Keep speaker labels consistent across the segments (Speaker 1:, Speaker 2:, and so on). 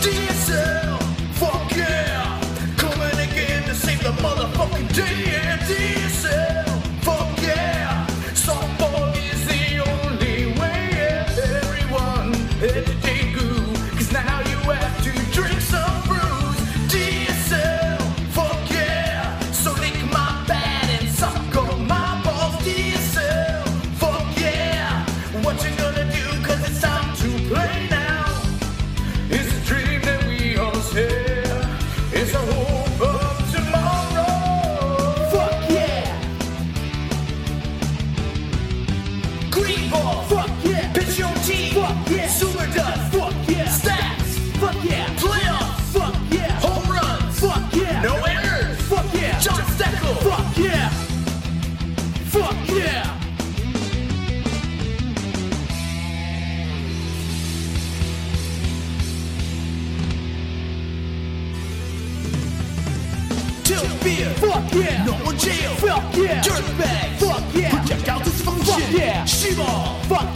Speaker 1: DSL, fuck yeah, coming again to save the motherfucking day.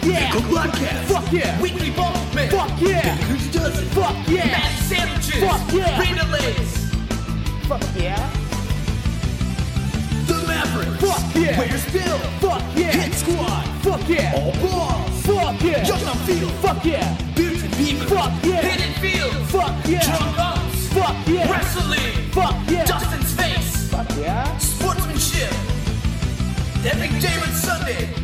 Speaker 1: Fuck yeah. Pickle broadcast. Fuck yeah. Weekly ball man. Fuck yeah. Who does it? Fuck yeah. Mad sandwiches. Fuck yeah. Raider lays. Fuck yeah. The Maverick. Fuck yeah. Where's Bill? Fuck yeah. Hit Squad. Fuck yeah. All balls. Fuck yeah. Young on field. Fuck yeah. Beards and Beaver. Fuck yeah. Hidden field. Fuck yeah. Drum ups. Fuck yeah. Wrestling. Fuck yeah. Dustin's face. Fuck yeah. Sportsmanship. Epic David Sunday.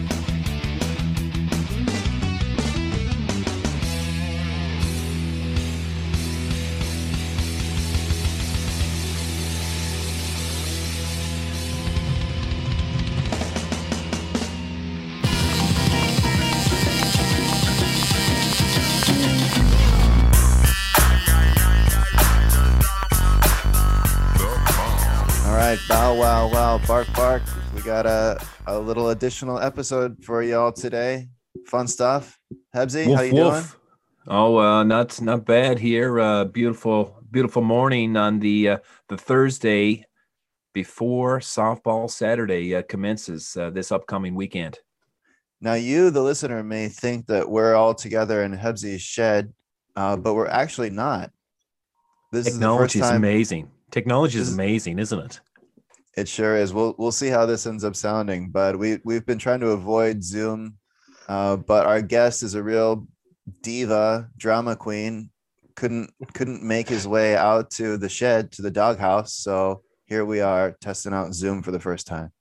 Speaker 2: Right, bow wow wow bark bark. We got a, a little additional episode for y'all today. Fun stuff. Hebsy, how you doing?
Speaker 3: Oh, uh, not not bad here. Uh, beautiful, beautiful morning on the uh, the Thursday before softball Saturday uh, commences uh, this upcoming weekend.
Speaker 2: Now you, the listener, may think that we're all together in Hebsy's shed, uh, but we're actually not. This
Speaker 3: Technology
Speaker 2: is
Speaker 3: is
Speaker 2: the first time.
Speaker 3: amazing. Technology is
Speaker 2: is-
Speaker 3: amazing, isn't it?
Speaker 2: It sure is. We'll we'll see how this ends up sounding, but we we've been trying to avoid Zoom, uh, but our guest is a real diva, drama queen. Couldn't couldn't make his way out to the shed to the doghouse, so here we are testing out Zoom for the first time.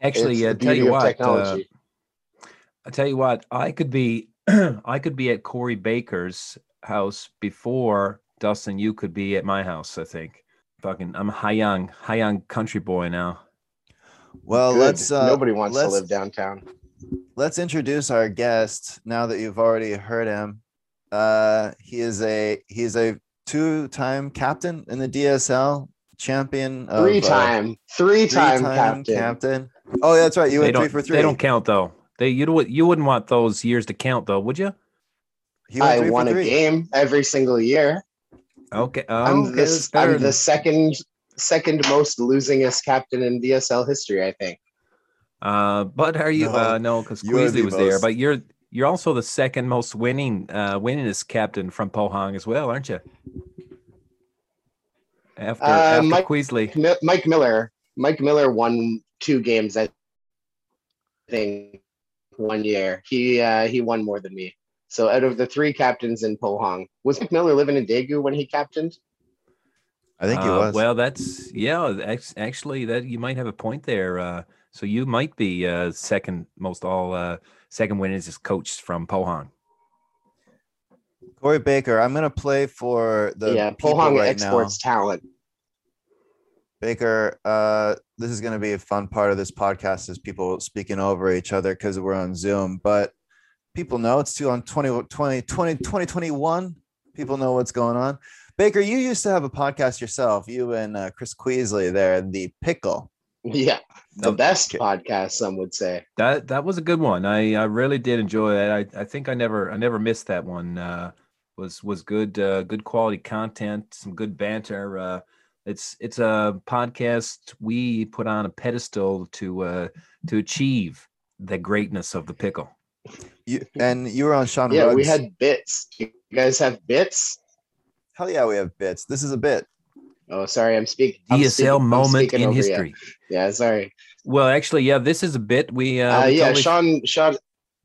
Speaker 3: Actually,
Speaker 4: It's
Speaker 3: uh, tell you what, uh. I tell you what, I could be, I could be at Corey Baker's house before Dustin. You could be at my house. I think. Fucking, I'm a Hayang, Hayang country boy now.
Speaker 2: Well,
Speaker 4: Good.
Speaker 2: let's uh,
Speaker 4: Nobody wants to
Speaker 2: let's-
Speaker 4: live downtown.
Speaker 2: let's introduce our guest now that you've already heard him. Uh, he is a he is a two-time captain in the DSL, champion of,
Speaker 4: Three
Speaker 2: uh,
Speaker 4: time, three time
Speaker 2: three-time
Speaker 4: captain.
Speaker 2: Oh, that's right. You
Speaker 3: they
Speaker 2: went three for three.
Speaker 3: They don't count though. They you don't you wouldn't want those years to count though, would you?
Speaker 2: He went
Speaker 4: I
Speaker 2: three for
Speaker 4: won a game every single year.
Speaker 3: Okay,
Speaker 4: I'm
Speaker 3: okay,
Speaker 4: the
Speaker 3: that's
Speaker 4: s-
Speaker 3: better
Speaker 4: I'm the second second most losingest captain in DSL history. I think.
Speaker 3: Uh, but are you?
Speaker 2: No,
Speaker 3: uh, no, because
Speaker 2: you
Speaker 3: Queasley was there. But you're you're also the second most winning uh winningest captain from Pohang as well, aren't you? After
Speaker 4: Uh,
Speaker 3: after
Speaker 4: Mike-
Speaker 3: Queasley.
Speaker 4: Mi- Mike Miller. Mike Miller won two games. I think one year. He uh, he won more than me. So out of the three captains in Pohang, was Mike Miller living in Daegu when he captained?
Speaker 2: I think he
Speaker 3: Uh,
Speaker 2: was.
Speaker 3: Well, that's yeah. Actually, that you might have a point there. Uh, so you might be uh, second most all uh, second winningest coach from Pohang.
Speaker 2: Corey Baker. I'm gonna play for the
Speaker 4: yeah,
Speaker 2: people
Speaker 4: Pohang
Speaker 2: right
Speaker 4: exports talent.
Speaker 2: Baker, uh, this is gonna be a fun part of this podcast is people speaking over each other because we're on Zoom, but people know it's too on 20, 20, 20, 2021. People know what's going on. Baker, you used to have a podcast yourself. You and uh, Chris Queasley there, the Pickle.
Speaker 4: Yeah, the best podcast, some would say.
Speaker 3: That that was a good one. I, I really did enjoy that. I, I think I never I never missed that one. Uh, was was good uh, good quality content, some good banter. Uh, It's it's a podcast we put on a pedestal to uh, to achieve the greatness of the pickle.
Speaker 2: You and you were on Sean.
Speaker 4: Yeah, we had bits. You guys have bits?
Speaker 2: hell yeah, we have bits. This is a bit.
Speaker 4: Oh, sorry, I'm speaking. I'm speaking- I'm
Speaker 3: moment
Speaker 4: speaking
Speaker 3: in
Speaker 4: over you.
Speaker 3: history.
Speaker 4: Yeah, sorry.
Speaker 3: Well, actually, yeah, this is a bit we. Uh,
Speaker 4: Uh,
Speaker 3: we
Speaker 4: yeah,
Speaker 3: totally-
Speaker 4: Sean, Sean,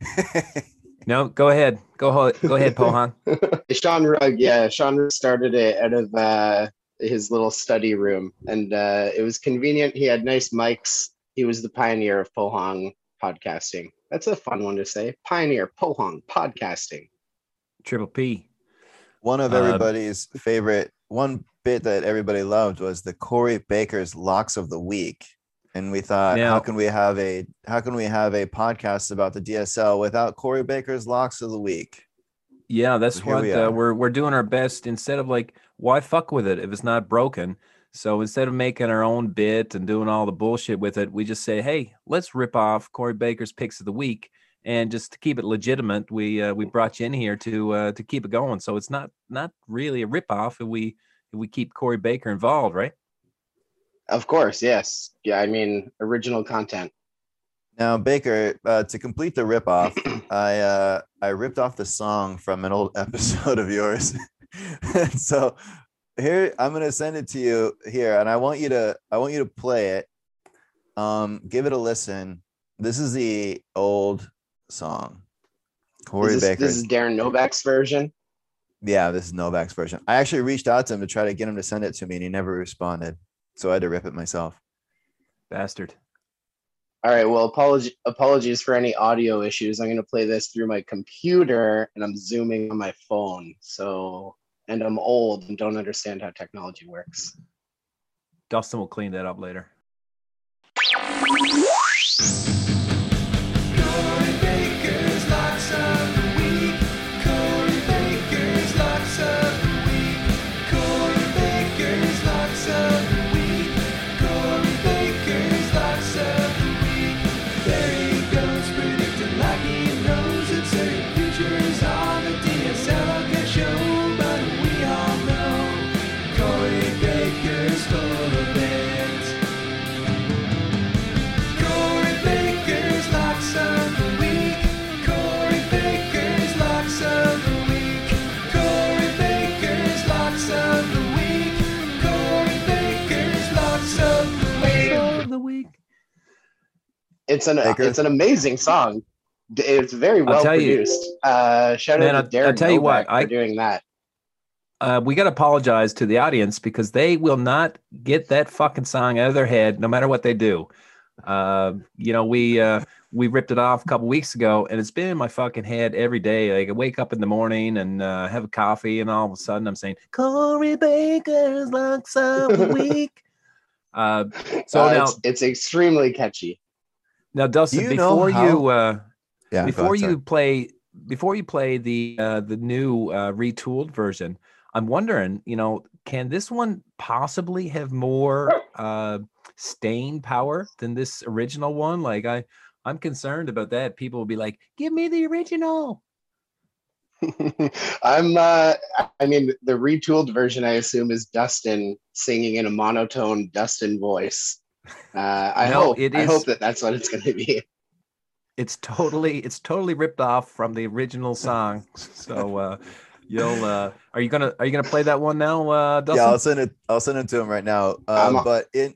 Speaker 3: No, go ahead. Go ahead. Go ahead, Pohang.
Speaker 4: Sean Rugg, yeah, Sean Rugg started it out of uh, his little study room, and uh, it was convenient. He had nice mics. He was the pioneer of Pohang podcasting. That's a fun one to say. Pioneer Pohang podcasting.
Speaker 3: Triple P.
Speaker 2: One of
Speaker 3: Uh,
Speaker 2: everybody's favorite, one bit that everybody loved was the Corey Baker's locks of the week. And we thought,
Speaker 3: Now-
Speaker 2: how can we have a how can we have a podcast about the DSL without Corey Baker's locks of the week?
Speaker 3: Yeah, that's
Speaker 2: So
Speaker 3: what
Speaker 2: we
Speaker 3: uh, we're we're doing our best. Instead of like, why fuck with it if it's not broken? So instead of making our own bit and doing all the bullshit with it, we just say, hey, let's rip off Corey Baker's picks of the week, and just to keep it legitimate, we uh, we brought you in here to uh, to keep it going. So it's not not really a rip off if we if we keep Corey Baker involved, right?
Speaker 4: Of course, yes. Yeah, I mean, original content.
Speaker 2: Now, Baker, uh, to complete the ripoff, I uh, I ripped off the song from an old episode of yours. so here I'm gonna send it to you here, and I want you to I want you to play it. Um, give it a listen. This is the old song. Corey
Speaker 4: Is this,
Speaker 2: Baker.
Speaker 4: this is Darren Novak's version.
Speaker 2: yeah, this is Novak's version. I actually reached out to him to try to get him to send it to me, and he never responded. So I had to rip it myself.
Speaker 3: Bastard.
Speaker 4: All right. Well, apology, apologies for any audio issues. I'm going to play this through my computer and I'm zooming on my phone. So, and I'm old and don't understand how technology works.
Speaker 3: Dustin will clean that up later.
Speaker 4: It's an
Speaker 2: Baker?
Speaker 4: it's an amazing song. It's very well
Speaker 3: tell you-
Speaker 4: produced. uh, shout
Speaker 3: Man,
Speaker 4: out to
Speaker 3: I'll- I'll
Speaker 4: Darren
Speaker 3: tell you what,
Speaker 4: Novak for
Speaker 3: I-
Speaker 4: doing that.
Speaker 3: uh, we got to apologize to the audience because they will not get that fucking song out of their head no matter what they do. Uh, you know, we uh, we ripped it off a couple weeks ago, and it's been in my fucking head every day. Like I wake up in the morning and uh, have a coffee, and all of a sudden I'm saying Corey Baker's of the week. Uh, so
Speaker 4: Uh,
Speaker 3: now,
Speaker 4: it's, it's extremely catchy.
Speaker 3: Now, Dustin,
Speaker 2: you
Speaker 3: before
Speaker 2: how-
Speaker 3: you uh,
Speaker 2: Yeah.
Speaker 3: before
Speaker 2: ahead,
Speaker 3: you play before you play the uh, the new uh, retooled version i'm wondering you know can this one possibly have more uh staying power than this original one like i i'm concerned about that people will be like give me the original
Speaker 4: I'm uh I mean the retooled version I assume is Dustin singing in a monotone Dustin voice. Uh I
Speaker 3: No,
Speaker 4: hope
Speaker 3: it
Speaker 4: I hope that that's what it's going to be.
Speaker 3: it's totally it's totally ripped off from the original song so uh you'll uh are you gonna are you gonna play that one now uh Dustin?
Speaker 2: Yeah, I'll send it. I'll send it to him right now.
Speaker 4: I'm
Speaker 2: Uh,
Speaker 4: a-
Speaker 2: but in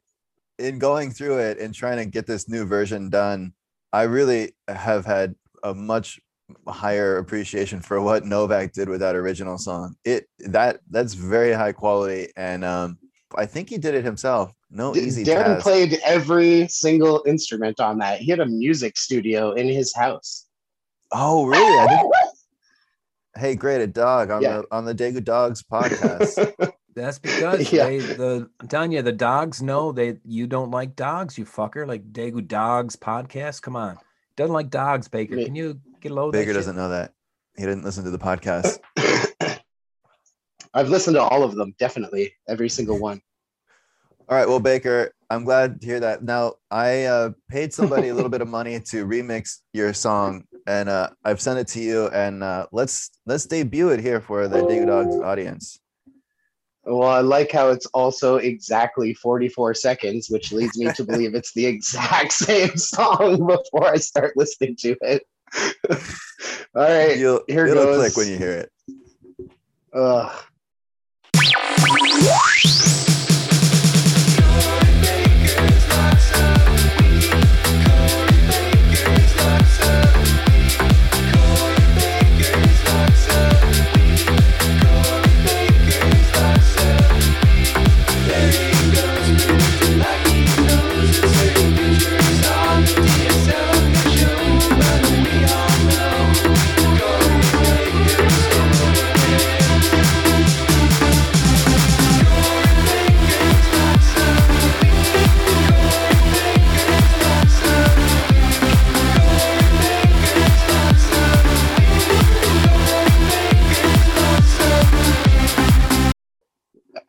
Speaker 2: in going through it and trying to get this new version done, I really have had a much higher appreciation for what Novak did with that original song. It that that's very high quality, and um, I think he did it himself. No
Speaker 4: D-
Speaker 2: easy
Speaker 4: Darren
Speaker 2: task.
Speaker 4: played every single instrument on that. He had a music studio in his house.
Speaker 2: oh, really? I didn't. Hey, great a dog on
Speaker 4: Yeah.
Speaker 2: the on the Daegu Dogs podcast.
Speaker 3: That's because
Speaker 4: Yeah.
Speaker 3: they the I'm telling you, the dogs know they you don't like dogs, you fucker. Like Daegu Dogs podcast. Come on. Doesn't like dogs, Baker. Can you get a load of
Speaker 2: Baker
Speaker 3: that
Speaker 2: doesn't know that. He didn't listen to the podcast.
Speaker 4: I've listened to all of them, definitely every single one.
Speaker 2: All right, well, Baker, I'm glad to hear that. Now, I uh, paid somebody a little bit of money to remix your song, and uh, I've sent it to you. And uh, let's let's debut it here for the Dig Dogs audience.
Speaker 4: Well, I like how it's also exactly 44 seconds, which leads me to believe it's the exact same song before I start listening to it. All right,
Speaker 2: You'll,
Speaker 4: here
Speaker 2: it'll
Speaker 4: goes.
Speaker 2: click when you hear it.
Speaker 4: Ugh.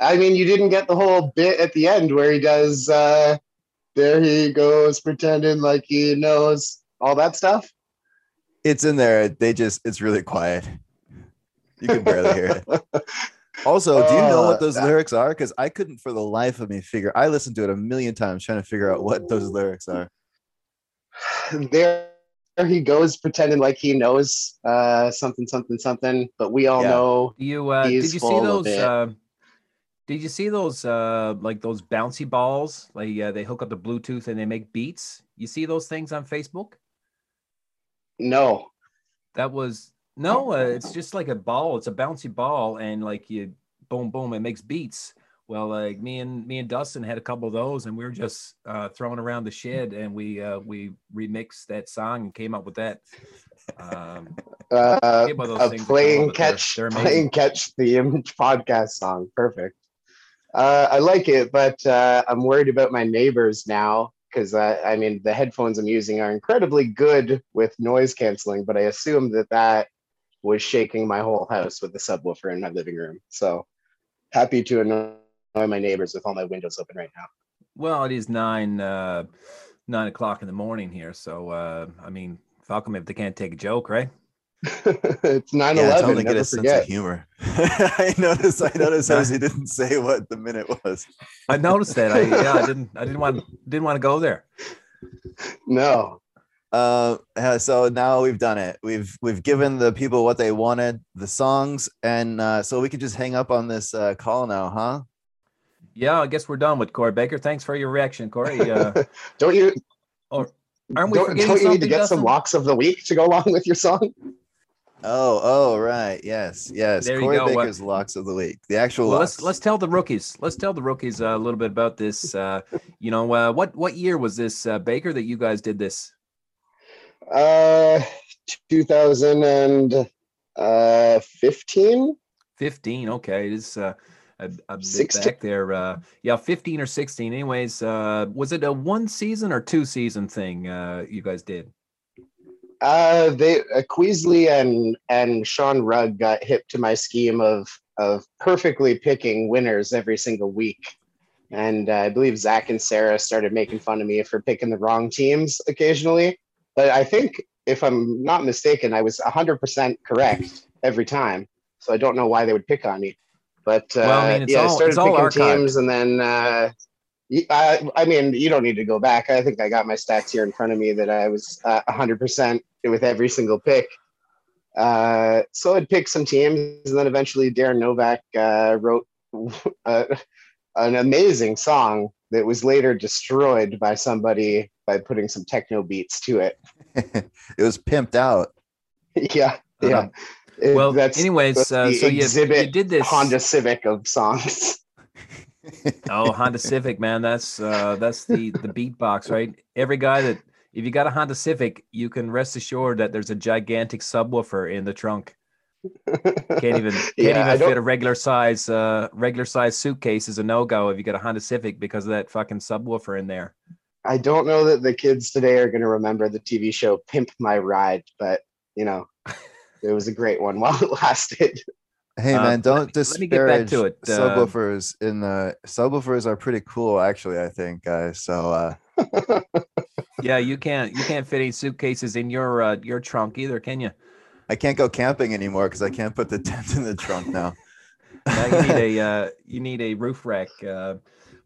Speaker 4: I mean, you didn't get the whole bit at the end where he does, uh, there he goes pretending like he knows all that stuff.
Speaker 2: It's in there. They just, it's really quiet. You can barely hear it. Also, do you know
Speaker 4: Uh,
Speaker 2: what those
Speaker 4: that-
Speaker 2: lyrics are? Because I couldn't for the life of me figure. I listened to it a million times trying to figure out what those lyrics are.
Speaker 4: there he goes pretending like he knows uh, something, something, something, but we all
Speaker 2: Yeah.
Speaker 4: know
Speaker 3: you uh,
Speaker 4: He's
Speaker 3: did you see
Speaker 4: full of
Speaker 3: those? Did you see those uh, like those bouncy balls? Like uh, they hook up the Bluetooth and they make beats. You see those things on Facebook?
Speaker 4: no.
Speaker 3: That was no. Uh, it's just like a ball. It's a bouncy ball, and like you boom boom, it makes beats. Well, like me and me and Dustin had a couple of those, and we were just uh, throwing around the shed, and we uh, we remixed that song and came up with that. Um,
Speaker 4: Uh, a playing
Speaker 3: called, but they're-
Speaker 4: catch playing catch theme podcast song perfect uh, i like it but uh, i'm worried about my neighbors now because uh, i mean the headphones i'm using are incredibly good with noise canceling but i assume that that was shaking my whole house with the subwoofer in my living room so happy to annoy my neighbors with all my windows open right now
Speaker 3: Well, it is nine uh, nine o'clock in the morning here, so uh, I mean, Falcon if they can't take a joke, right?
Speaker 4: it's 9-11
Speaker 2: Yeah, tell him to get
Speaker 4: never
Speaker 2: a sense of humor. I noticed. I noticed as he didn't say what the minute was.
Speaker 3: I noticed that. I yeah, I didn't I didn't want didn't want to go there.
Speaker 4: no
Speaker 2: Uh, so now we've done it. We've we've given the people what they wanted, the songs, and uh, so we can just hang up on this uh, call now, huh?
Speaker 3: Yeah, I guess we're done with Corey Baker. Thanks for your reaction, Corey. Uh,
Speaker 4: don't you
Speaker 3: aren't we
Speaker 4: don't, don't you need to
Speaker 3: something,
Speaker 4: get some
Speaker 3: Dustin?
Speaker 4: locks of the week to go along with your song
Speaker 2: Oh, oh, right. Yes, yes.
Speaker 3: There you
Speaker 2: Corey
Speaker 3: go. What-
Speaker 2: Baker's locks of the week. The actual
Speaker 3: Well,
Speaker 2: locks.
Speaker 3: let's let's tell the rookies. Let's tell the rookies uh, a little bit about this. Uh, you know, uh, what what year was this uh, Baker that you guys did this?
Speaker 4: Uh, 2015.
Speaker 3: Fifteen. Okay, it is uh, a, a bit
Speaker 4: 16.
Speaker 3: back there. Uh, yeah, fifteen or sixteen. Anyways, uh, was it a one season or two season thing uh, you guys did?
Speaker 4: Uh, they uh, Queasley and and Sean Rugg got hip to my scheme of of perfectly picking winners every single week, and uh, I believe Zach and Sarah started making fun of me for picking the wrong teams occasionally. But I think, if I'm not mistaken, I was 100% correct every time. So I don't know why they would pick on me. But uh,
Speaker 3: Well, I mean, it's
Speaker 4: yeah, I started picking
Speaker 3: archived.
Speaker 4: teams, and then uh, I, I mean, you don't need to go back. I think I got my stats here in front of me that I was uh, 100% with every single pick. Uh, so I'd pick some teams, and then eventually Darren Novak uh, wrote uh, an amazing song that was later destroyed by somebody by putting some techno beats to it.
Speaker 2: it was pimped out.
Speaker 4: yeah, yeah.
Speaker 3: Uh-huh.
Speaker 4: It-
Speaker 3: Well,
Speaker 4: that's
Speaker 3: anyways, uh, so you, you did this.
Speaker 4: Honda Civic of songs.
Speaker 3: Oh, Honda Civic, man, that's uh, that's the the beatbox, right? Every guy that if you got a Honda Civic, you can rest assured that there's a gigantic subwoofer in the trunk. Can't even can't
Speaker 4: Yeah,
Speaker 3: even fit a regular size uh regular size suitcase is a no go if you got a Honda Civic because of that fucking subwoofer in there.
Speaker 4: I don't know that the kids today are going to remember the TV show Pimp My Ride, but you know, it was a great one while it lasted.
Speaker 2: Hey
Speaker 3: Uh,
Speaker 2: man,
Speaker 3: let
Speaker 2: don't
Speaker 3: me- let me get back
Speaker 2: disparage
Speaker 3: to it, uh,
Speaker 2: subwoofers in the subwoofers are pretty cool actually, I think, guys. So uh
Speaker 3: Yeah, you can't you can't fit any suitcases in your uh, your trunk either, can you?
Speaker 2: I can't go camping anymore because I can't put the tent in the trunk now.
Speaker 3: Now you need a uh, you need a roof rack. Uh,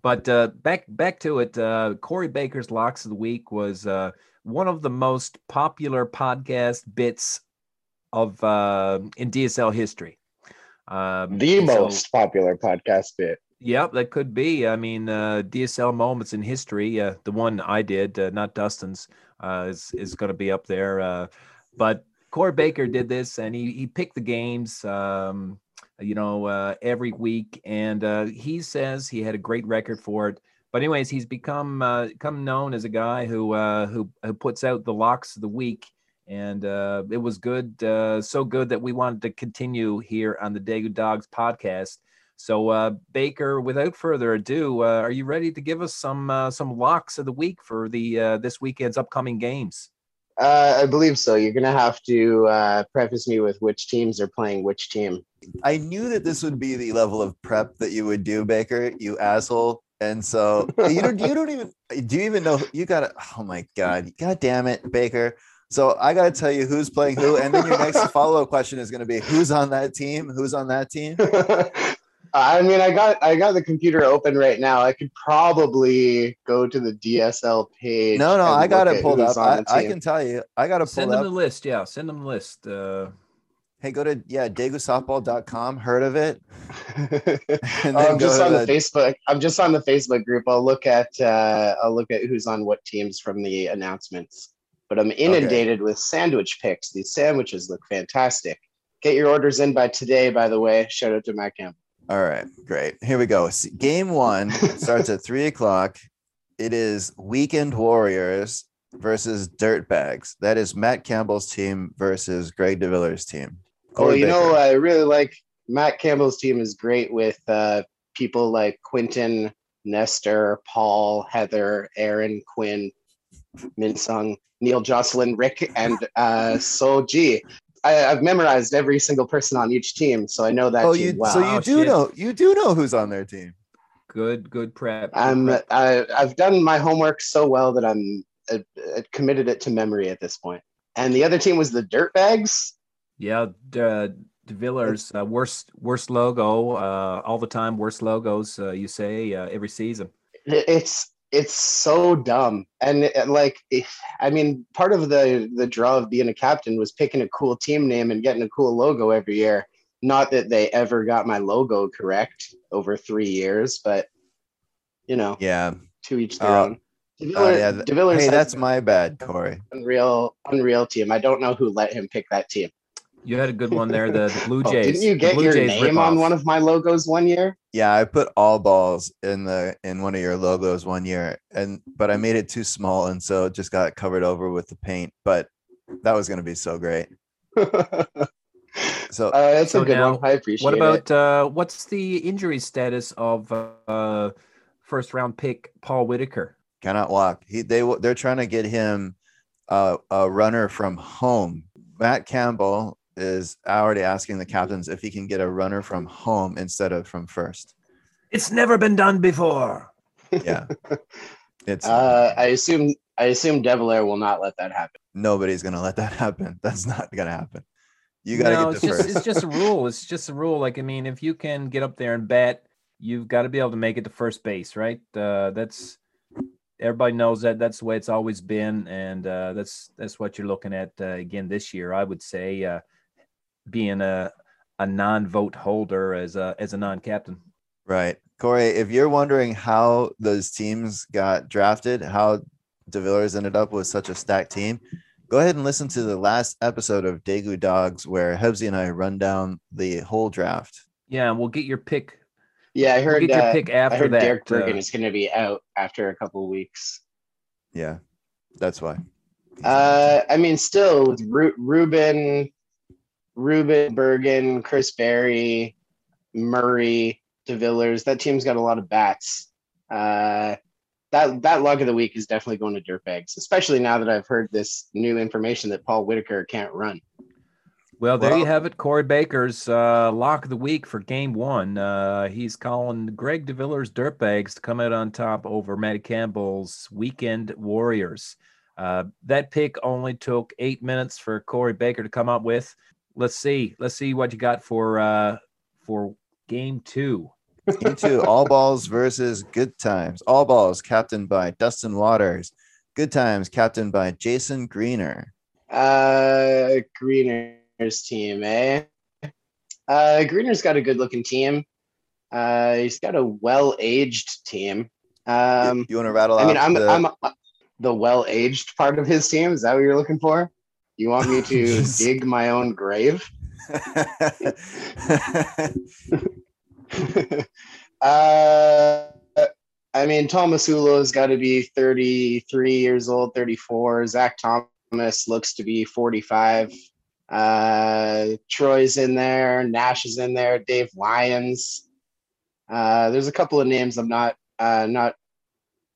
Speaker 3: but uh, back back to it. Uh, Corey Baker's locks of the week was uh, one of the most popular podcast bits of uh, in DSL history. Um,
Speaker 4: The
Speaker 3: and so-
Speaker 4: most popular podcast bit.
Speaker 3: Yep, that could be. I mean, uh, DSL moments in history. Uh, the one I did, uh, not Dustin's, uh, is is going to be up there. Uh, but Corey Baker did this, and he he picked the games. Um, you know, uh, every week, and uh, he says he had a great record for it. But anyways, he's become uh, become known as a guy who uh, who who puts out the locks of the week, and uh, it was good, uh, so good that we wanted to continue here on the Daegu Dogs podcast. So, uh, Baker, without further ado, uh, are you ready to give us some uh, some locks of the week for the uh, this weekend's upcoming games?
Speaker 4: Uh, I believe so. You're gonna have to uh, preface me with which teams are playing which team.
Speaker 2: I knew that this would be the level of prep that you would do, Baker, you asshole. And so you don't you don't even do you even know you gotta oh my god, god damn it, Baker. So I gotta tell you who's playing who, and then your next follow-up question is gonna be who's on that team, who's on that team.
Speaker 4: I mean, I got I got the computer open right now. I could probably go to the DSL page.
Speaker 2: No, no, I got it pulled up. I, I can tell you, I got to
Speaker 3: Send them
Speaker 2: up.
Speaker 3: the list. Yeah, send them the list. Uh,
Speaker 2: Hey, go to yeah, dagusoftball.com. Heard of it? And
Speaker 4: I'm just on the
Speaker 2: the-
Speaker 4: Facebook. I'm just on the Facebook group. I'll look at uh, I'll look at who's on what teams from the announcements. But I'm inundated with sandwich picks. These sandwiches look fantastic. Get your orders in by today. By the way, shout out to Matt Campbell.
Speaker 2: All right, great. Here we go. Game one starts at three o'clock. It is Weekend Warriors versus Dirtbags. That is Matt Campbell's team versus Greg DeViller's team.
Speaker 4: Oh,
Speaker 2: Corey
Speaker 4: you know,
Speaker 2: Baker.
Speaker 4: I really like Matt Campbell's team is great with uh, people like Quinton, Nestor, Paul, Heather, Aaron, Quinn, Minsung, Neil Jocelyn, Rick, and uh, So G. I, I've memorized every single person on each team, so I know that
Speaker 2: oh,
Speaker 4: team
Speaker 2: you
Speaker 4: well.
Speaker 2: so
Speaker 3: Wow,
Speaker 2: you do
Speaker 3: shit.
Speaker 2: know you do know who's on their team.
Speaker 3: good, good prep. good
Speaker 4: I'm
Speaker 3: prep.
Speaker 4: I, I've done my homework so well that I'm uh, uh, committed it to memory at this point. And the other team was the Dirtbags.
Speaker 3: Yeah, uh, De Villers uh, worst worst logo uh, all the time. Worst logos uh, you say uh, every season.
Speaker 4: It's it's so dumb, and it- like I mean, part of the the draw of being a captain was picking a cool team name and getting a cool logo every year. Not that they ever got my logo correct over three years, but you know,
Speaker 2: Yeah.
Speaker 4: to each their
Speaker 2: Uh,
Speaker 4: own. DeVillers,
Speaker 2: yeah.
Speaker 4: DeVillers
Speaker 2: Hey,
Speaker 4: has
Speaker 2: my bad, Corey.
Speaker 4: unreal, unreal team. I don't know who let him pick that team.
Speaker 3: You had a good one there. The, the Blue
Speaker 4: Oh,
Speaker 3: Jays.
Speaker 4: didn't you get
Speaker 3: Blue
Speaker 4: your
Speaker 3: Jays
Speaker 4: name on one of my logos one year?
Speaker 2: Yeah, I put all balls in the in one of your logos one year, and but I made it too small, and so it just got covered over with the paint. But that was gonna be so great.
Speaker 4: uh,
Speaker 2: So
Speaker 4: it's
Speaker 3: So
Speaker 4: a good
Speaker 3: now,
Speaker 4: one. I appreciate
Speaker 3: What
Speaker 4: it.
Speaker 3: about uh, what's the injury status of uh, first round pick Paul Whitaker?
Speaker 2: cannot walk. He they w- they're trying to get him uh, a runner from home. Matt Campbell is already asking the captains if he can get a runner from home instead of from first.
Speaker 3: It's never been done before.
Speaker 2: Yeah, it's
Speaker 4: Uh, I assume I assume Devil Air will not let that happen.
Speaker 2: nobody's gonna let that happen. That's not gonna happen. You gotta
Speaker 3: no,
Speaker 2: get
Speaker 3: it's
Speaker 2: to
Speaker 3: just
Speaker 2: first.
Speaker 3: it's just a rule. It's just a rule. Like I mean, if you can get up there and bat, you've got to be able to make it to first base, right? Uh, that's everybody knows that. That's the way it's always been, and uh, that's that's what you're looking at uh, again this year. I would say uh, being a a non-vote holder as a as a non-captain.
Speaker 2: Right. Corey, if you're wondering how those teams got drafted, how DeVillers ended up with such a stacked team, go ahead and listen to the last episode of Daegu Dogs where Hebsy and I run down the whole draft.
Speaker 3: Yeah, and we'll get your pick.
Speaker 4: Yeah, I
Speaker 3: We'll
Speaker 4: heard.
Speaker 3: get your
Speaker 4: uh,
Speaker 3: pick
Speaker 4: I
Speaker 3: after
Speaker 4: heard
Speaker 3: that.
Speaker 4: Derek Bergen
Speaker 3: uh,
Speaker 4: is going to be out after a couple of weeks.
Speaker 2: Yeah, that's why.
Speaker 4: Uh, I mean, still with Ru- Ruben, Ruben Bergen, Chris Berry, Murray, DeVillers. That team's got a lot of bats. Uh, that that log of the week is definitely going to dirtbags, especially now that I've heard this new information that Paul Whitaker can't run.
Speaker 3: Well, there you have it. Corey Baker's uh, lock of the week for game one. Uh, he's calling Greg DeViller's Dirtbags to come out on top over Matty Campbell's Weekend Warriors. Uh, that pick only took eight minutes for Corey Baker to come up with. Let's see. Let's see what you got for uh, for Game two.
Speaker 2: Game two, all balls versus good times. All balls, captained by Dustin Waters. Good times, captained by Jason Greener.
Speaker 4: Uh, Greener's team, eh? Uh, Greener's got a good looking team. Uh, he's got a well aged team. Um,
Speaker 2: you want to rattle
Speaker 4: I mean, I'm
Speaker 2: the-
Speaker 4: I'm the well aged part of his team. Is that what you're looking for? You want me to dig my own grave? uh, I mean, Thomas Hulo's got to be 33 years old, 34. Zach Thomas looks to be 45. Uh, Troy's in there. Nash is in there. Dave Lyons. Uh, there's a couple of names I'm not uh, not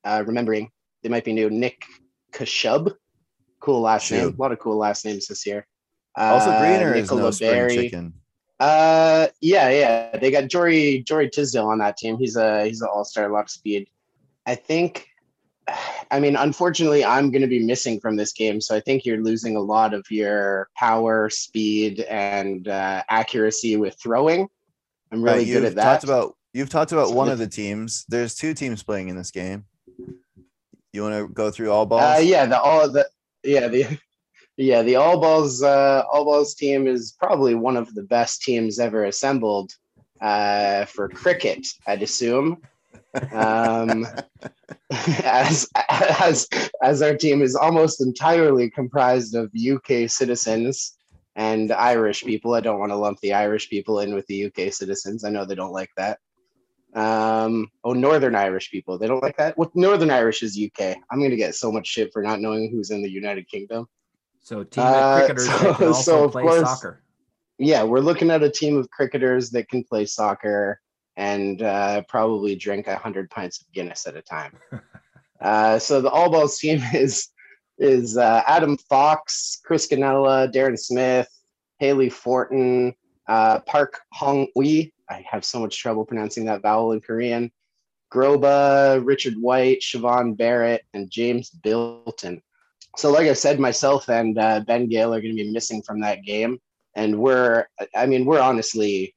Speaker 4: uh, remembering. They might be new. Nick Kashub. Cool last name. A lot of cool last names this year.
Speaker 2: also, Greener
Speaker 4: Uh,
Speaker 2: Greener is no spring
Speaker 4: Berry.
Speaker 2: chicken.
Speaker 4: Uh, yeah, yeah. They got Jory Jory Tisdale on that team. He's a he's an all star lot of speed. I think. I mean, unfortunately, I'm going to be missing from this game, so I think you're losing a lot of your power, speed, and uh, accuracy with throwing. I'm really
Speaker 2: Right,
Speaker 4: good at that.
Speaker 2: talked about you've talked about one of the teams. There's two teams playing in this game. You want to go through all balls?
Speaker 4: Uh, yeah, the all the yeah the yeah the all balls uh, all balls team is probably one of the best teams ever assembled uh, for cricket. I'd assume, um, as as as our team is almost entirely comprised of UK citizens and Irish people. I don't want to lump the Irish people in with the UK citizens. I know they don't like that. Um, oh, Northern Irish people. They don't like that. What Northern Irish is UK. I'm gonna get so much shit for not knowing who's in the United Kingdom.
Speaker 3: So team
Speaker 4: Uh,
Speaker 3: of cricketers
Speaker 4: so-
Speaker 3: that can also
Speaker 4: so
Speaker 3: play
Speaker 4: course-
Speaker 3: soccer.
Speaker 4: Yeah, we're looking at a team of cricketers that can play soccer and uh, probably drink a hundred pints of Guinness at a time. uh, so the All Balls team is is uh, Adam Fox, Chris Canella, Darren Smith, Haley Fortin, uh, Park Hong Ui. I have so much trouble pronouncing that vowel in Korean. Groba, Richard White, Siobhan Barrett, and James Bilton. So, like I said, myself and uh, Ben Gale are going to be missing from that game. And we're, I mean, we're honestly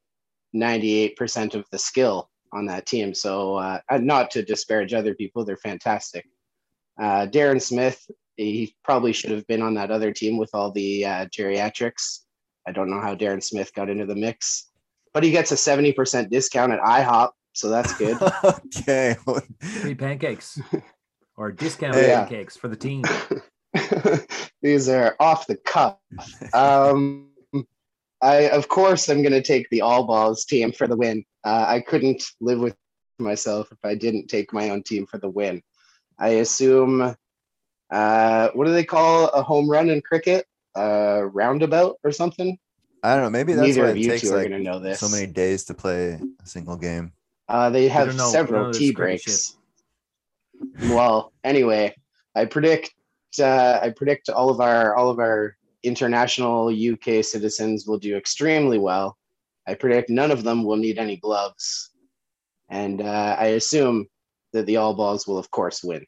Speaker 4: 98% of the skill on that team. So, uh, not to disparage other people, they're fantastic. Uh, Darren Smith, he probably should have been on that other team with all the uh, geriatrics. I don't know how Darren Smith got into the mix, but he gets a 70% discount at IHOP. So that's good.
Speaker 2: okay.
Speaker 3: Free pancakes or discount
Speaker 4: Yeah.
Speaker 3: pancakes for the team.
Speaker 4: These are off the cuff. Um, I, of course, I'm going to take the All Balls team for the win. Uh, I couldn't live with myself if I didn't take my own team for the win. I assume, uh, what do they call a home run in cricket? Uh, roundabout or something?
Speaker 2: I don't know. Maybe that's
Speaker 4: Neither
Speaker 2: why
Speaker 4: of
Speaker 2: it
Speaker 4: you
Speaker 2: takes
Speaker 4: two are
Speaker 2: like
Speaker 4: going to know this.
Speaker 2: so many days to play a single game.
Speaker 4: Uh, they have
Speaker 3: know-
Speaker 4: several
Speaker 3: know
Speaker 4: tea breaks. Well, anyway, I predict uh, I predict all of our all of our international UK citizens will do extremely well. I predict none of them will need any gloves, and uh, I assume that the All Balls will, of course, win.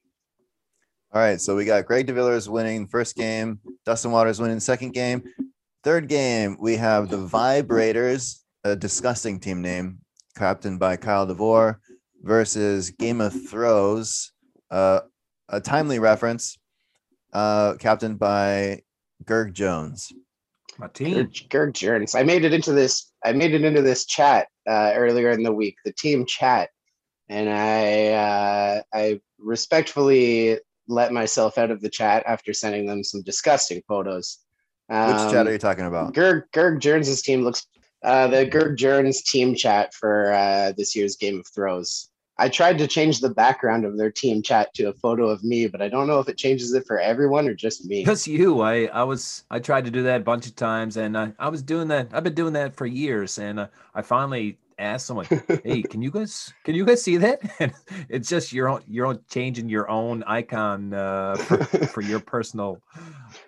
Speaker 2: All right, so we got Greg DeVillers winning first game, Dustin Waters winning second game. Third game, we have the Vibrators, a disgusting team name, captained by Kyle DeVore, versus Game of Throws, uh, a timely reference, uh, captained by Gerg Jones.
Speaker 3: My team.
Speaker 4: Gerg, Gerg Jones. I made it into this. I made it into this chat uh, earlier in the week, the team chat, and I uh, I respectfully let myself out of the chat after sending them some disgusting photos.
Speaker 2: Which
Speaker 4: Um,
Speaker 2: chat are you talking about?
Speaker 4: Gerg Gerg Jones's team looks uh, the Gerg Jones team chat for uh, this year's Game of Throws. I tried to change the background of their team chat to a photo of me, but I don't know if it changes it for everyone or just me.
Speaker 3: Just you. I I was I tried to do that a bunch of times, and I, I was doing that. I've been doing that for years, and uh, I finally asked someone, "Hey, can you guys can you guys see that?" And it's just your own your own changing your own icon uh, for, for your personal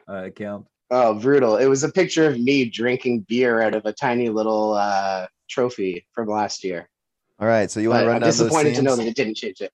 Speaker 3: uh, account.
Speaker 4: Oh, brutal. It was a picture of me drinking beer out of a tiny little uh, trophy from last year.
Speaker 2: All right, so you want to run
Speaker 4: I'm
Speaker 2: down those
Speaker 4: disappointed to know that it didn't change it.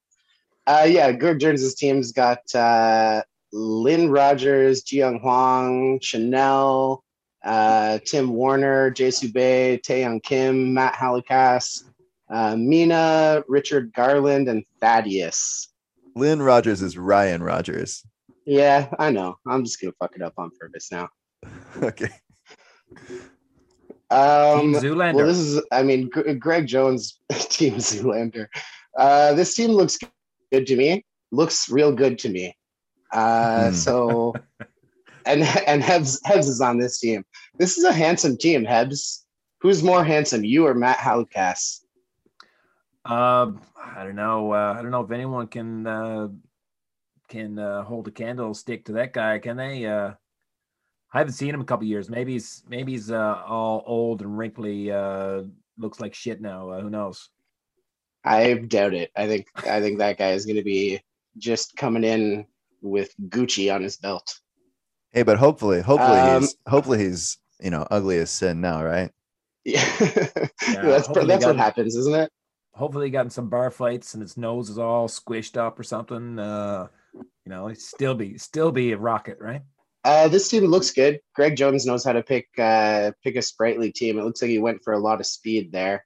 Speaker 4: Uh, yeah, Gerg Jones's team's got uh, Lynn Rogers, Jiyoung Huang, Chanel, uh, Tim Warner, Jae Bay, Taeyong Kim, Matt Halikas, Uh, Mina, Richard Garland, and Thaddeus.
Speaker 2: Lynn Rogers is Ryan Rogers.
Speaker 4: Yeah, I know. I'm just gonna fuck it up on purpose now.
Speaker 2: Okay.
Speaker 4: Um,
Speaker 3: Team Zoolander.
Speaker 4: well, this is, I mean, G- Greg Jones, Team Zoolander. Uh, this team looks good to me. Looks real good to me. Uh,
Speaker 2: Hmm.
Speaker 4: so, and and Hebs Hebs is on this team. This is a handsome team. Hebs, who's more handsome, you or Matt Halkas?
Speaker 3: Uh, I don't know. Uh, I don't know if anyone can uh, can uh, hold a candlestick to that guy. Can they? Uh, I haven't seen him in a couple years. Maybe he's maybe he's uh, all old and wrinkly. Uh, looks like shit now. Uh, who knows?
Speaker 4: I doubt it. I think I think that guy is going to be just coming in with Gucci on his belt.
Speaker 2: Hey, but hopefully, hopefully
Speaker 4: Um,
Speaker 2: he's hopefully he's you know ugly as sin now, right?
Speaker 4: Yeah,
Speaker 3: Yeah,
Speaker 4: that's
Speaker 3: hopefully
Speaker 4: that's
Speaker 3: got-
Speaker 4: what happens, isn't it?
Speaker 3: Hopefully, he got in some bar fights and his nose is all squished up or something. Uh, you know, he'd still be still be a rocket, right?
Speaker 4: Uh, this team looks good. Greg Jones knows how to pick uh, pick a sprightly team. It looks like he went for a lot of speed there.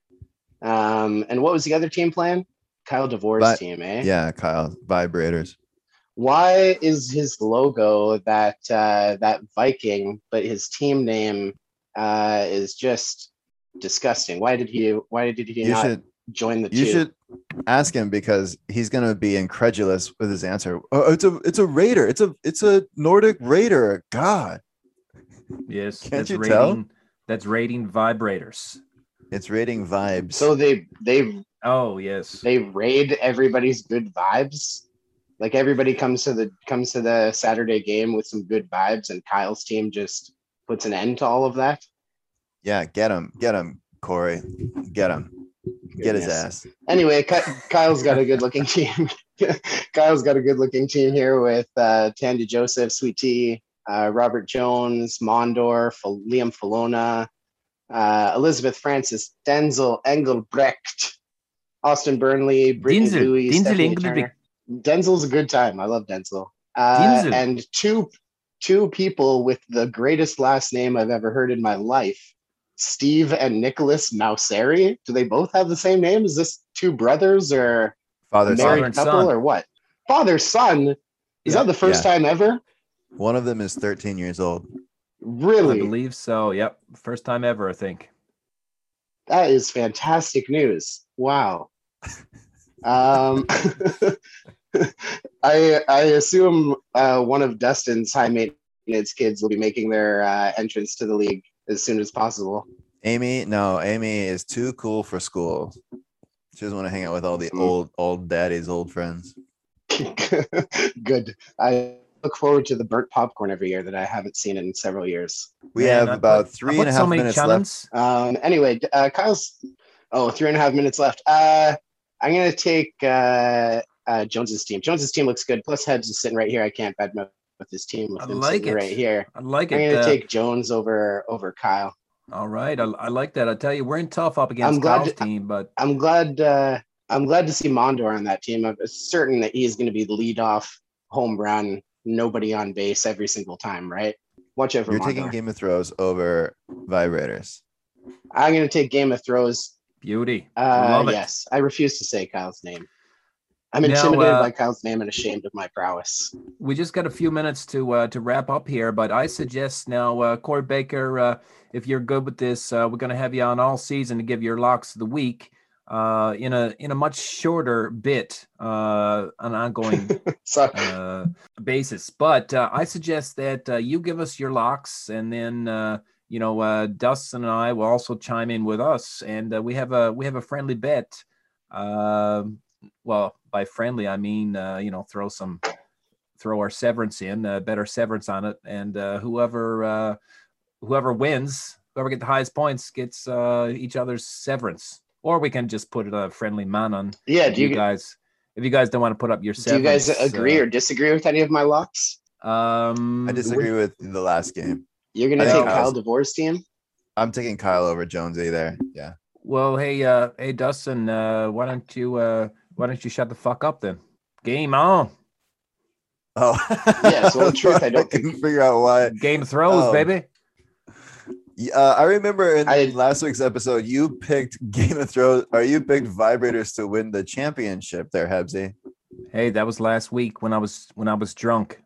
Speaker 4: Um, and what was the other team plan? Kyle DeVore's
Speaker 2: But-
Speaker 4: team, eh?
Speaker 2: Yeah, Kyle vibrators.
Speaker 4: Why is his logo that uh, that Viking, but his team name uh, is just disgusting? Why did he? Why did he
Speaker 2: You
Speaker 4: not
Speaker 2: should
Speaker 4: join the
Speaker 2: you
Speaker 4: two?
Speaker 2: should ask him because he's gonna be incredulous with his answer. Oh, it's a it's a raider. It's a it's a Nordic raider. God,
Speaker 3: Yes,
Speaker 2: Can't
Speaker 3: that's
Speaker 2: you
Speaker 3: rating.
Speaker 2: tell?
Speaker 3: That's rating vibrators.
Speaker 2: it's rating vibes.
Speaker 4: So they they
Speaker 3: Oh yes.
Speaker 4: they raid everybody's good vibes. Like everybody comes to the comes to the Saturday game with some good vibes, and Kyle's team just puts an end to all of that.
Speaker 2: yeah, get him, get him, Corey, get him, get his ass.
Speaker 4: Anyway, Kyle's got a good looking team. Kyle's got a good looking team here with uh, Tandy Joseph, Sweet Tea, uh, Robert Jones, Mondor, Fal- Liam Falona, uh, Elizabeth Francis, Denzel Engelbrecht, Austin Burnley, Brittany
Speaker 3: Denzel,
Speaker 4: Louis,
Speaker 3: Denzel Engelbrecht.
Speaker 4: Turner. Denzel's a good time. I love Denzel. Uh, and two two people with the greatest last name I've ever heard in my life. Steve and Nicholas Mauseri. Do they both have the same name? Is this two brothers or
Speaker 2: Father,
Speaker 4: a
Speaker 2: son.
Speaker 4: married
Speaker 3: and
Speaker 4: couple
Speaker 3: son.
Speaker 4: or what? Father son. Is
Speaker 3: Yeah.
Speaker 4: that the first
Speaker 2: Yeah.
Speaker 4: time ever?
Speaker 2: one of them is 13 years old. Really?
Speaker 3: I
Speaker 4: Really?
Speaker 3: believe so. Yep. First time ever, I think.
Speaker 4: That is fantastic news. Wow. Um, I I assume uh, one of Dustin's high maintenance kids will be making their uh, entrance to the league as soon as possible.
Speaker 2: Amy, no, Amy is too cool for school. She doesn't want to hang out with all the
Speaker 4: Hmm.
Speaker 2: old old daddy's old friends.
Speaker 4: Good. I look forward to the burnt popcorn every year that I haven't seen in several years.
Speaker 2: We
Speaker 3: Man,
Speaker 2: have
Speaker 3: I
Speaker 2: about
Speaker 3: put- I
Speaker 2: three
Speaker 3: put
Speaker 2: and a
Speaker 3: so
Speaker 2: half
Speaker 3: many
Speaker 2: minutes left.
Speaker 4: Um, anyway, uh, Kyle's oh three and a half minutes left. Uh, I'm gonna take uh, uh, Jones's team. Jones's team looks good. Plus, Hebs is sitting right here. I can't badmouth with his team with
Speaker 3: I
Speaker 4: him
Speaker 3: like
Speaker 4: sitting
Speaker 3: it.
Speaker 4: right here.
Speaker 3: I like it.
Speaker 4: I'm gonna
Speaker 3: uh,
Speaker 4: take Jones over over Kyle.
Speaker 3: all right. I, I like that. I tell you, we're in tough up against
Speaker 4: I'm glad
Speaker 3: Kyle's
Speaker 4: to-
Speaker 3: team, but
Speaker 4: I'm glad. Uh, I'm glad to see Mondor on that team. I'm certain that he's going to be the lead off home run, nobody on base every single time. Right? Watch out for
Speaker 2: You're
Speaker 4: Mondor.
Speaker 2: taking Game of Thrones over vibrators.
Speaker 4: I'm going to take Game of Throws.
Speaker 3: Beauty.
Speaker 4: Uh,
Speaker 3: it.
Speaker 4: yes, I refuse to say Kyle's name. I'm
Speaker 3: Now,
Speaker 4: intimidated
Speaker 3: uh,
Speaker 4: by Kyle's name and ashamed of my prowess.
Speaker 3: we just got a few minutes to uh, to wrap up here, but I suggest now, uh, Corey Baker, uh, if you're good with this, uh, we're going to have you on all season to give your locks of the week uh, in a in a much shorter bit, uh, an ongoing uh, basis. But uh, I suggest that uh, you give us your locks, and then uh, you know uh, Dustin and I will also chime in with us, and uh, we have a we have a friendly bet. Um well, by friendly I mean uh, you know throw some throw our severance in, uh, bet severance on it, and uh, whoever uh, whoever wins, whoever get the highest points gets uh, each other's severance. Or we can just put a friendly man on
Speaker 4: yeah, do
Speaker 3: you,
Speaker 4: you,
Speaker 3: guys if you guys don't want to put up your
Speaker 4: do you guys agree
Speaker 3: uh,
Speaker 4: or disagree with any of my locks?
Speaker 3: um,
Speaker 2: I disagree with the last game.
Speaker 4: You're going to
Speaker 2: I
Speaker 4: take
Speaker 2: think
Speaker 4: Kyle
Speaker 2: Kyle's-
Speaker 4: DeVore's team?
Speaker 2: I'm taking Kyle over Jonesy there. Yeah.
Speaker 3: Well, hey, uh, hey, Dustin, uh, why don't you, uh, why don't you shut the fuck up then? Game on,
Speaker 2: Oh.
Speaker 4: Yes, well, in truth, I don't
Speaker 2: couldn't
Speaker 4: think-
Speaker 2: figure out why.
Speaker 3: Game of Thrones,
Speaker 2: Oh.
Speaker 3: baby.
Speaker 2: Yeah, Uh, I remember in
Speaker 4: I-
Speaker 2: last week's episode, you picked Game of Thrones, or you picked Vibrators to win the championship there, Hebsy.
Speaker 3: Hey, that was last week when I was when I was drunk.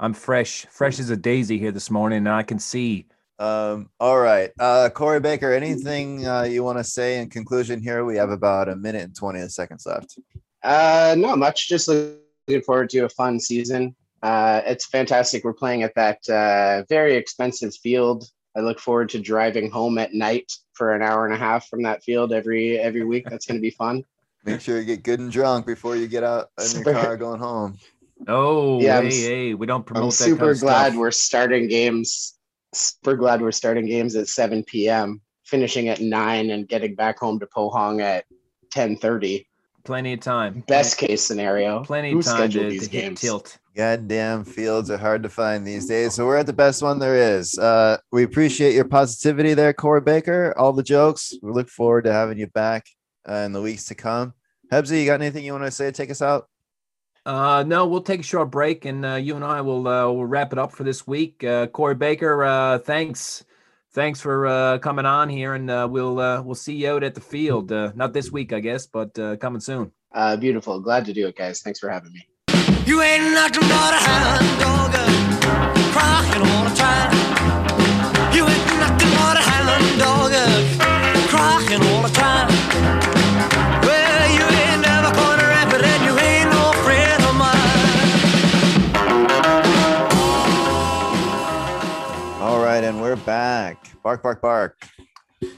Speaker 3: I'm fresh, fresh as a daisy here this morning, and I can see.
Speaker 2: Um, all right. Uh, Corey Baker, anything uh, you want to say in conclusion here? We have about a minute and 20 seconds left.
Speaker 4: Uh, not much. Just looking forward to a fun season. Uh, it's fantastic. We're playing at that uh, very expensive field. I look forward to driving home at night for an hour and a half from that field every every week. That's going to be fun.
Speaker 2: Make sure you get good and drunk before you get out in your car going home.
Speaker 3: Oh,
Speaker 4: Yeah,
Speaker 3: hey, hey, we don't promote
Speaker 4: I'm
Speaker 3: that kind
Speaker 4: super
Speaker 3: of
Speaker 4: glad
Speaker 3: stuff.
Speaker 4: we're starting games. Super glad we're starting games at 7 p.m. Finishing at nine and getting back home to Pohang at 10:30.
Speaker 3: Plenty of time.
Speaker 4: Best case scenario.
Speaker 3: Plenty of time
Speaker 4: scheduled
Speaker 3: to,
Speaker 4: these
Speaker 3: to hit
Speaker 4: games?
Speaker 3: tilt.
Speaker 2: Goddamn fields are hard to find these days. So we're at the best one there is. Uh, we appreciate your positivity there, Corey Baker. All the jokes. We look forward to having you back uh, in the weeks to come. Hebsy, you got anything you want to say to take us out?
Speaker 3: Uh, no, we'll take a short break, and uh, you and I will uh, will wrap it up for this week. Uh, Corey Baker, uh, thanks, thanks for uh, coming on here, and uh, we'll uh, we'll see you out at the field. Uh, not this week, I guess, but uh, coming soon.
Speaker 4: Uh, beautiful. Glad to do it, guys. Thanks for having me.
Speaker 1: You ain't nothing but a hound dog, crying all the time. You ain't nothing but a hound dog, crying all the time.
Speaker 2: Back. Bark, bark, bark.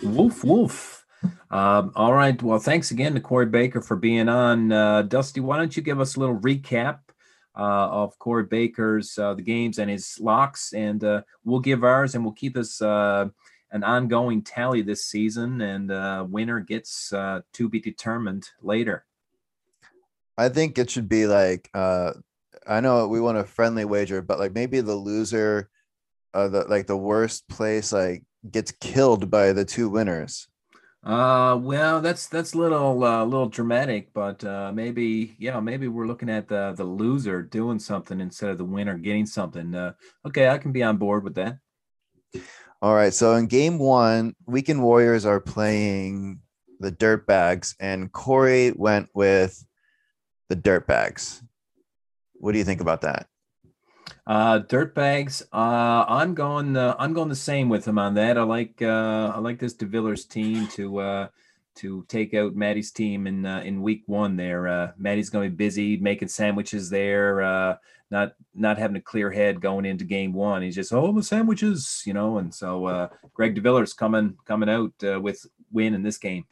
Speaker 3: Woof woof. Um, all right. Well, thanks again to Corey Baker for being on. Uh, Dusty, why don't you give us a little recap uh, of Corey Baker's uh, the games and his locks, and uh, we'll give ours, and we'll keep us uh, an ongoing tally this season, and uh, winner gets uh, to be determined later.
Speaker 2: I think it should be like uh I know we want a friendly wager, but like maybe the loser uh the like the worst place like gets killed by the two winners.
Speaker 3: Uh, well, that's that's a little uh, little dramatic, but uh, maybe yeah, maybe we're looking at the the loser doing something instead of the winner getting something. Uh, okay, I can be on board with that.
Speaker 2: All right. So in game one, Weekend Warriors are playing the Dirtbags, and Corey went with the Dirtbags. What do you think about that?
Speaker 3: Uh, dirtbags. Uh, I'm going. Uh, I'm going the same with him on that. I like. Uh, I like this DeVillers team to uh, to take out Maddie's team in uh, in week one. There, uh, Maddie's going to be busy making sandwiches there. Uh, not not having a clear head going into game one. He's just oh the sandwiches, you know. And so uh, Greg DeVillers coming coming out uh, with win in this game.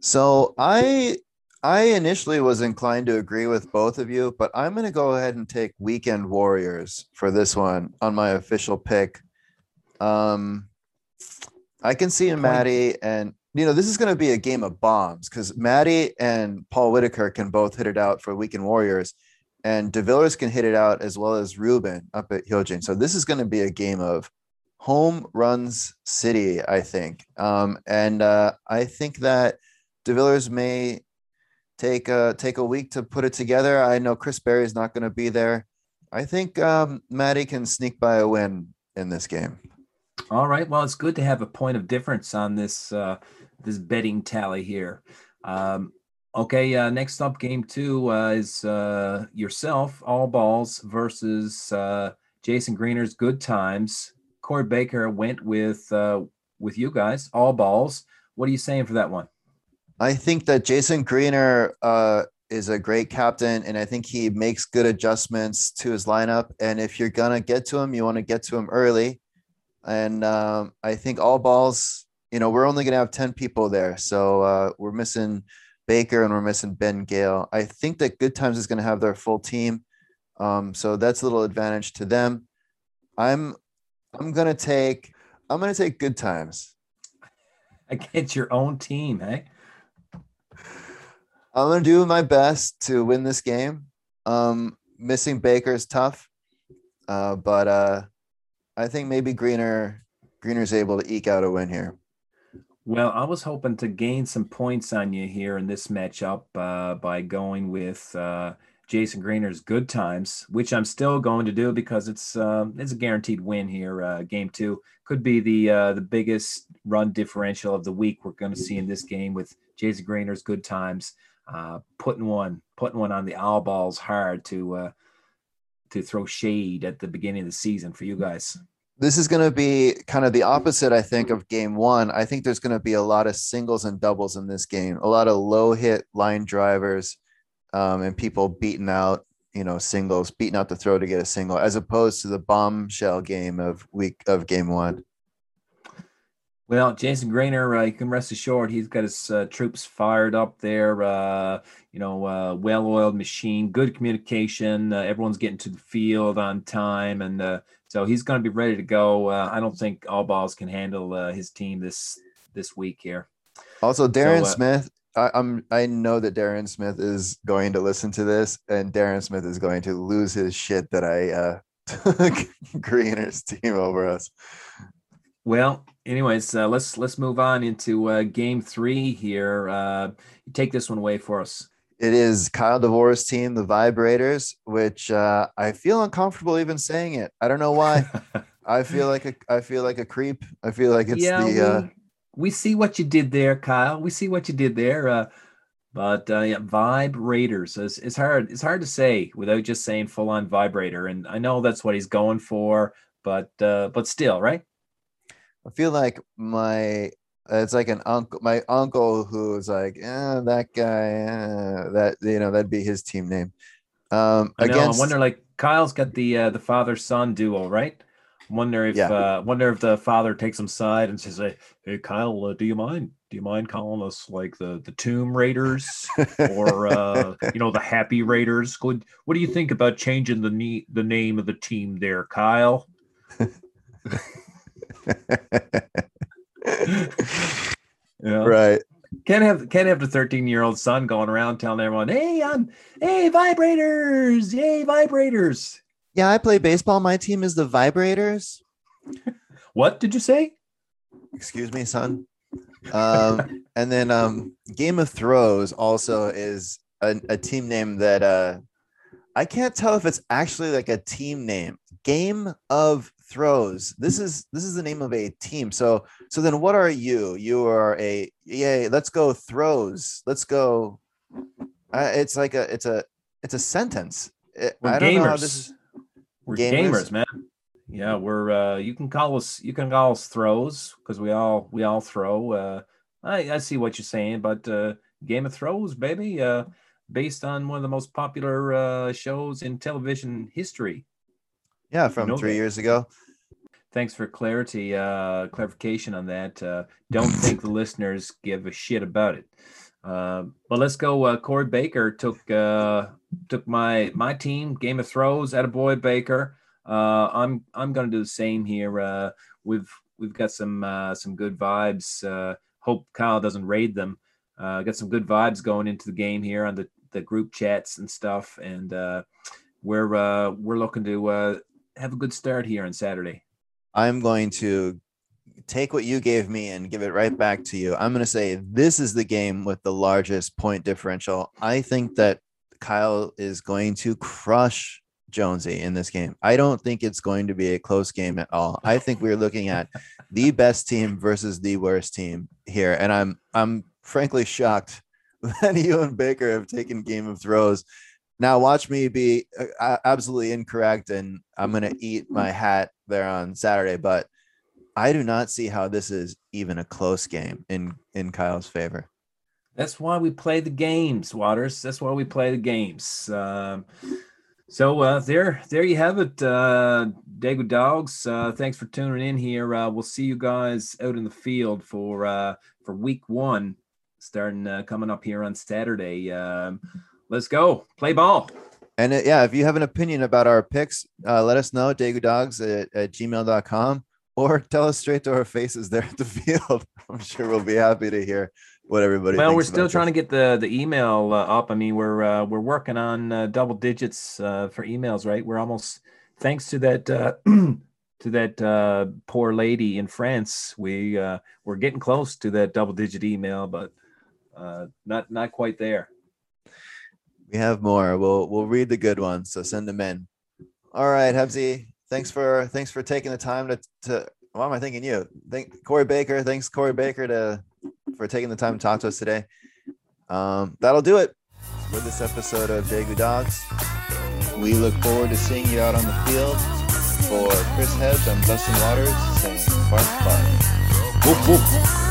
Speaker 2: So I I initially was inclined to agree with both of you, but I'm going to go ahead and take Weekend Warriors for this one on my official pick. Um, I can see in Maddie and you know this is going to be a game of bombs because Maddie and Paul Whitaker can both hit it out for Weekend Warriors, and DeVillers can hit it out as well as Ruben up at Hyojin. So this is going to be a game of home runs city, I think. Um, and uh, I think that DeVillers may take a take a week to put it together. I know Chris Berry is not going to be there. I think um, Maddie can sneak by a win in this game.
Speaker 3: All right. Well, it's good to have a point of difference on this uh, this betting tally here. Um, okay. Uh, next up, game two uh, is uh, yourself, all balls versus uh, Jason Greener's good times. Corey Baker went with uh, with you guys, all balls. What are you saying for that one?
Speaker 2: I think that Jason Greener uh, is a great captain, and I think he makes good adjustments to his lineup. And if you're gonna get to him, you want to get to him early. And um, I think all balls, you know, we're only gonna have ten people there, so uh, we're missing Baker and we're missing Ben Gale. I think that Good Times is gonna have their full team, um, so that's a little advantage to them. I'm I'm gonna take I'm gonna take Good Times.
Speaker 3: Against your own team, hey?
Speaker 2: I'm gonna do my best to win this game. Um, missing Baker is tough, uh, but uh, I think maybe Greener Greener's able to eke out a win here.
Speaker 3: Well, I was hoping to gain some points on you here in this matchup uh, by going with uh, Jason Greener's good times, which I'm still going to do because it's um, it's a guaranteed win here. Uh, game two could be the uh, the biggest run differential of the week we're going to see in this game with Jason Greener's good times, uh, putting one putting one on the owl balls hard to uh, to throw shade at the beginning of the season for you guys.
Speaker 2: This is going to be kind of the opposite, I think, of game one. I think there's going to be a lot of singles and doubles in this game, a lot of low hit line drivers, um, and people beating out, you know, singles, beating out the throw to get a single, as opposed to the bombshell game of week of game one.
Speaker 3: Well, Jason Greener, uh, you can rest assured he's got his uh, troops fired up there. Uh, you know, uh, well-oiled machine, good communication. Uh, everyone's getting to the field on time, and uh, so he's going to be ready to go. I don't think all balls can handle his team this this week here.
Speaker 2: Also, Darren so, Smith. I, I'm. I know that Darren Smith is going to listen to this, and Darren Smith is going to lose his shit that I took Greener's team over us.
Speaker 3: Well, anyways, uh, let's let's move on into uh, game three here. Uh, take this one away for us.
Speaker 2: It is Kyle Devore's team, the Vibrators, which uh, I feel uncomfortable even saying it. I don't know why. I feel like a I feel like a creep. I feel like it's
Speaker 3: yeah,
Speaker 2: the.
Speaker 3: We,
Speaker 2: uh,
Speaker 3: we see what you did there, Kyle. We see what you did there. Uh, but uh, yeah, Vibe Raiders is it's hard. It's hard to say without just saying full on vibrator. And I know that's what he's going for, but uh, but still, right?
Speaker 2: I feel like my it's like an uncle, my uncle who's like, eh, that guy, eh, that you know, that'd be his team name. Um,
Speaker 3: I know. Against, I wonder, like Kyle's got the uh, the father son duo, right? Wonder if yeah. uh, wonder if the father takes him side and says, "Hey, hey Kyle, uh, do you mind? Do you mind calling us like the the Tomb Raiders or uh, you know the Happy Raiders? What what do you think about changing the ne- the name of the team there, Kyle?"
Speaker 2: yeah. Right.
Speaker 3: Can't have can't have the 13 year old son going around telling everyone, hey, I'm hey vibrators, hey vibrators.
Speaker 2: Yeah, I play baseball. My team is the vibrators.
Speaker 3: what did you say?
Speaker 2: Excuse me, son. Um, and then um Game of Throws also is a, a team name that uh I can't tell if it's actually like a team name. Game of throws. This is this is the name of a team. So so then what are you? You are a yeah let's go throws. Let's go uh, it's like a it's a it's a sentence.
Speaker 3: We're I don't gamers. know how this is we're gamers. gamers man. Yeah we're uh you can call us you can call us throws because we all we all throw uh i i see what you're saying but uh game of throws baby uh based on one of the most popular uh shows in television history
Speaker 2: yeah, from you know three that. years ago.
Speaker 3: Thanks for clarity, uh, clarification on that. Uh, don't think the listeners give a shit about it. Uh, but let's go. Uh, Corey Baker took uh, took my my team. Game of Thrones. At a boy, Baker. Uh, I'm I'm going to do the same here. Uh, we've we've got some uh, some good vibes. Uh, hope Kyle doesn't raid them. Uh, got some good vibes going into the game here on the, the group chats and stuff, and uh, we're uh, we're looking to uh, have a good start here on Saturday.
Speaker 2: I'm going to take what you gave me and give it right back to you. I'm going to say this is the game with the largest point differential. I think that Kyle is going to crush Jonesy in this game. I don't think it's going to be a close game at all. I think we're looking at the best team versus the worst team here, and I'm I'm frankly shocked that you and Baker have taken Game of Throws now watch me be uh, absolutely incorrect, and I'm gonna eat my hat there on Saturday. But I do not see how this is even a close game in in Kyle's favor.
Speaker 3: That's why we play the games, Waters. That's why we play the games. Um, so uh, there, there you have it, uh, Daegu Dogs. Uh, thanks for tuning in here. Uh, we'll see you guys out in the field for uh, for week one, starting uh, coming up here on Saturday. Um, let's go play ball.
Speaker 2: And uh, yeah, if you have an opinion about our picks, uh, let us know, Dogs at, at gmail.com or tell us straight to our faces there at the field. I'm sure we'll be happy to hear what everybody.
Speaker 3: Well, we're still trying this. to get the the email uh, up. I mean, we're uh, we're working on uh, double digits uh, for emails, right? We're almost thanks to that uh, to that uh, poor lady in France. We uh, we're getting close to that double digit email, but uh, not not quite there
Speaker 2: We have more. We'll we'll read the good ones. So send them in. All right, Hebsy. Thanks for thanks for taking the time to to. Why am I thanking you? Thank Corey Baker. Thanks Corey Baker to for taking the time to talk to us today. Um, that'll do it for this episode of Daegu Dogs. We look forward to seeing you out on the field. For Chris Hebs, I'm Dustin Waters saying bark bark.
Speaker 3: Whoop, whoop.